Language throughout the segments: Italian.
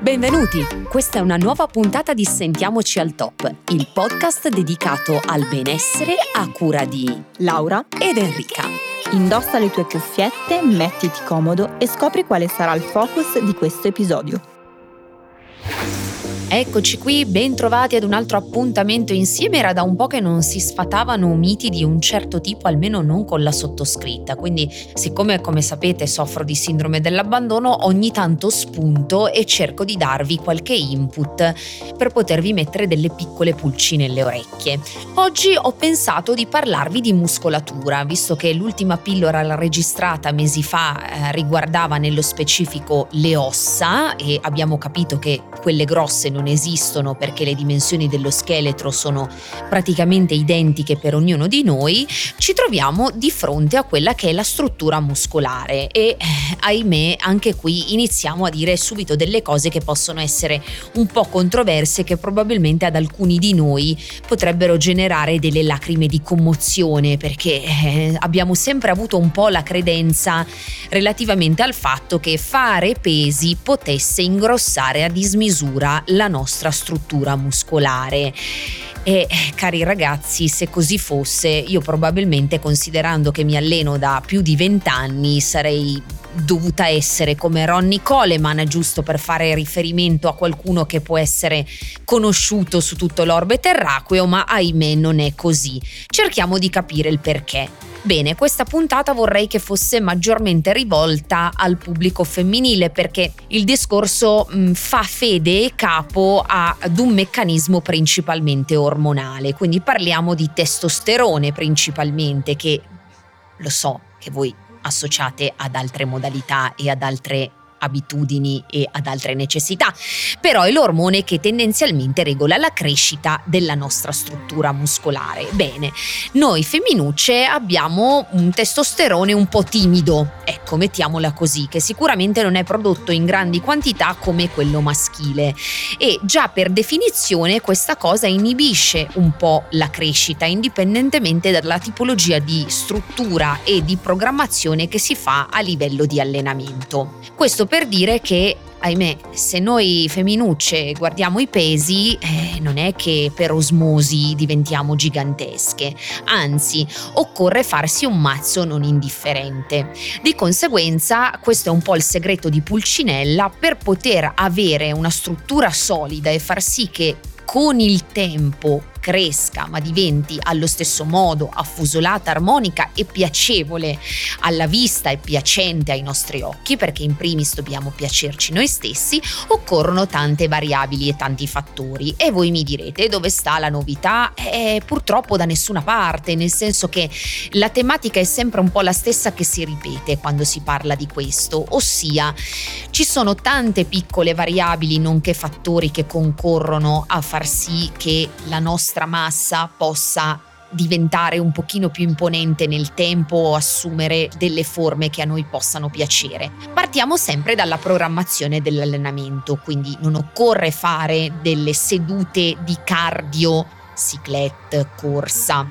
Benvenuti! Questa è una nuova puntata di Sentiamoci al Top, il podcast dedicato al benessere a cura di Laura ed Enrica. Indossa le tue cuffiette, mettiti comodo e scopri quale sarà il focus di questo episodio. Eccoci qui, ben trovati ad un altro appuntamento insieme. Era da un po' che non si sfatavano miti di un certo tipo, almeno non con la sottoscritta. Quindi, siccome come sapete soffro di sindrome dell'abbandono, ogni tanto spunto e cerco di darvi qualche input per potervi mettere delle piccole pulci nelle orecchie. Oggi ho pensato di parlarvi di muscolatura, visto che l'ultima pillola registrata mesi fa eh, riguardava nello specifico le ossa e abbiamo capito che quelle grosse non esistono perché le dimensioni dello scheletro sono praticamente identiche per ognuno di noi, ci troviamo di fronte a quella che è la struttura muscolare. E eh, ahimè anche qui iniziamo a dire subito delle cose che possono essere un po' controverse che probabilmente ad alcuni di noi potrebbero generare delle lacrime di commozione perché eh, abbiamo sempre avuto un po' la credenza relativamente al fatto che fare pesi potesse ingrossare a dismisura la la nostra struttura muscolare. E cari ragazzi, se così fosse, io probabilmente considerando che mi alleno da più di vent'anni sarei dovuta essere come Ronnie Coleman, giusto per fare riferimento a qualcuno che può essere conosciuto su tutto l'orbe terraqueo, ma ahimè non è così. Cerchiamo di capire il perché. Bene, questa puntata vorrei che fosse maggiormente rivolta al pubblico femminile perché il discorso mh, fa fede e capo ad un meccanismo principalmente ormonale, quindi parliamo di testosterone principalmente che lo so che voi associate ad altre modalità e ad altre abitudini e ad altre necessità, però è l'ormone che tendenzialmente regola la crescita della nostra struttura muscolare. Bene, noi femminucce abbiamo un testosterone un po' timido, ecco, mettiamola così, che sicuramente non è prodotto in grandi quantità come quello maschile e già per definizione questa cosa inibisce un po' la crescita indipendentemente dalla tipologia di struttura e di programmazione che si fa a livello di allenamento. Questo per dire che ahimè, se noi femminucce guardiamo i pesi, eh, non è che per osmosi diventiamo gigantesche, anzi, occorre farsi un mazzo non indifferente. Di conseguenza, questo è un po' il segreto di Pulcinella per poter avere una struttura solida e far sì che con il tempo cresca ma diventi allo stesso modo affusolata, armonica e piacevole alla vista e piacente ai nostri occhi, perché in primis dobbiamo piacerci noi stessi, occorrono tante variabili e tanti fattori. E voi mi direte dove sta la novità? Eh, purtroppo da nessuna parte, nel senso che la tematica è sempre un po' la stessa che si ripete quando si parla di questo, ossia ci sono tante piccole variabili nonché fattori che concorrono a far sì che la nostra nostra massa possa diventare un pochino più imponente nel tempo o assumere delle forme che a noi possano piacere. Partiamo sempre dalla programmazione dell'allenamento, quindi non occorre fare delle sedute di cardio, ciclette, corsa,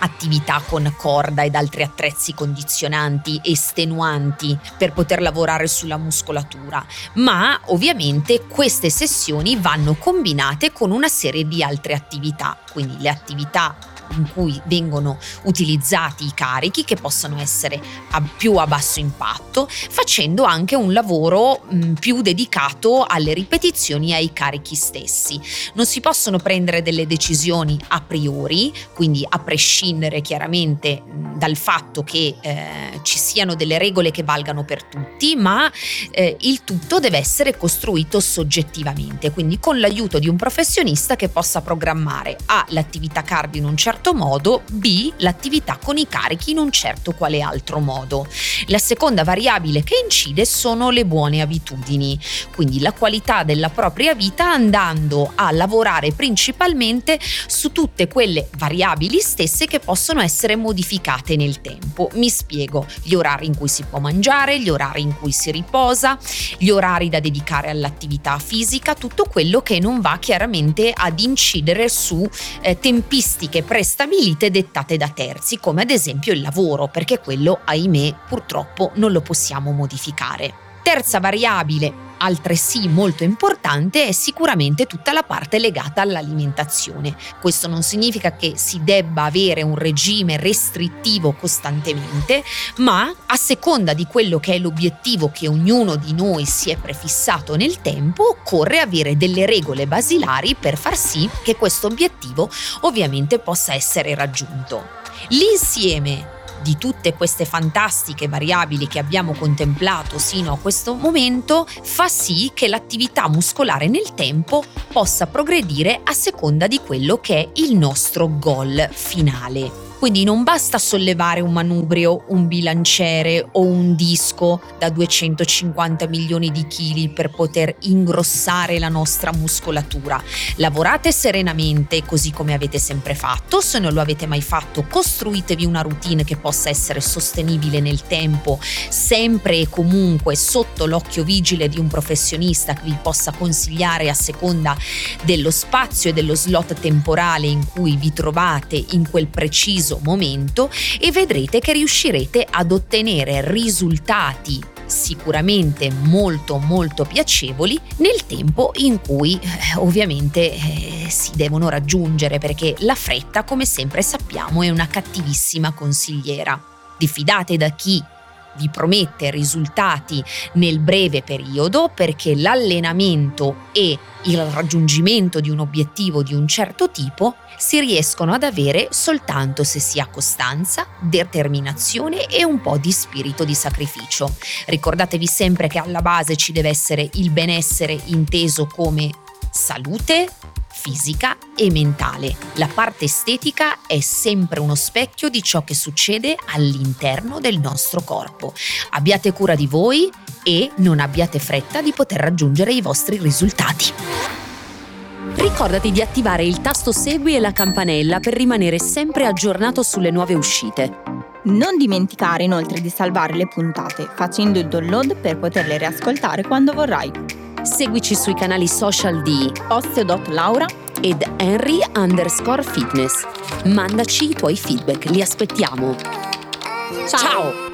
attività con corda ed altri attrezzi condizionanti estenuanti per poter lavorare sulla muscolatura, ma ovviamente queste sessioni vanno combinate con una serie di altre attività, quindi le attività in cui vengono utilizzati i carichi che possono essere a più a basso impatto, facendo anche un lavoro mh, più dedicato alle ripetizioni e ai carichi stessi. Non si possono prendere delle decisioni a priori, quindi a prescindere chiaramente mh, dal fatto che eh, ci siano delle regole che valgano per tutti, ma eh, il tutto deve essere costruito soggettivamente, quindi con l'aiuto di un professionista che possa programmare A l'attività cardio in un certo certo modo, B l'attività con i carichi in un certo quale altro modo. La seconda variabile che incide sono le buone abitudini, quindi la qualità della propria vita andando a lavorare principalmente su tutte quelle variabili stesse che possono essere modificate nel tempo. Mi spiego, gli orari in cui si può mangiare, gli orari in cui si riposa, gli orari da dedicare all'attività fisica, tutto quello che non va chiaramente ad incidere su eh, tempistiche prestabilite dettate da terzi, come ad esempio il lavoro, perché quello, ahimè, purtroppo non lo possiamo modificare. Terza variabile altresì molto importante è sicuramente tutta la parte legata all'alimentazione. Questo non significa che si debba avere un regime restrittivo costantemente, ma a seconda di quello che è l'obiettivo che ognuno di noi si è prefissato nel tempo, occorre avere delle regole basilari per far sì che questo obiettivo ovviamente possa essere raggiunto. L'insieme di tutte queste fantastiche variabili che abbiamo contemplato sino a questo momento fa sì che l'attività muscolare nel tempo possa progredire a seconda di quello che è il nostro goal finale. Quindi non basta sollevare un manubrio, un bilanciere o un disco da 250 milioni di chili per poter ingrossare la nostra muscolatura. Lavorate serenamente così come avete sempre fatto, se non lo avete mai fatto costruitevi una routine che possa essere sostenibile nel tempo, sempre e comunque sotto l'occhio vigile di un professionista che vi possa consigliare a seconda dello spazio e dello slot temporale in cui vi trovate in quel preciso preciso momento e vedrete che riuscirete ad ottenere risultati sicuramente molto molto piacevoli nel tempo in cui eh, ovviamente eh, si devono raggiungere perché la fretta come sempre sappiamo è una cattivissima consigliera. Diffidate da chi vi promette risultati nel breve periodo perché l'allenamento e il raggiungimento di un obiettivo di un certo tipo si riescono ad avere soltanto se si ha costanza, determinazione e un po' di spirito di sacrificio. Ricordatevi sempre che alla base ci deve essere il benessere inteso come salute, fisica e mentale. La parte estetica è sempre uno specchio di ciò che succede all'interno del nostro corpo. Abbiate cura di voi e non abbiate fretta di poter raggiungere i vostri risultati. Ricordati di attivare il tasto Segui e la campanella per rimanere sempre aggiornato sulle nuove uscite. Non dimenticare inoltre di salvare le puntate facendo il download per poterle riascoltare quando vorrai. Seguici sui canali social di Osteo.Laura ed Henry underscore fitness. Mandaci i tuoi feedback, li aspettiamo. Ciao! Ciao.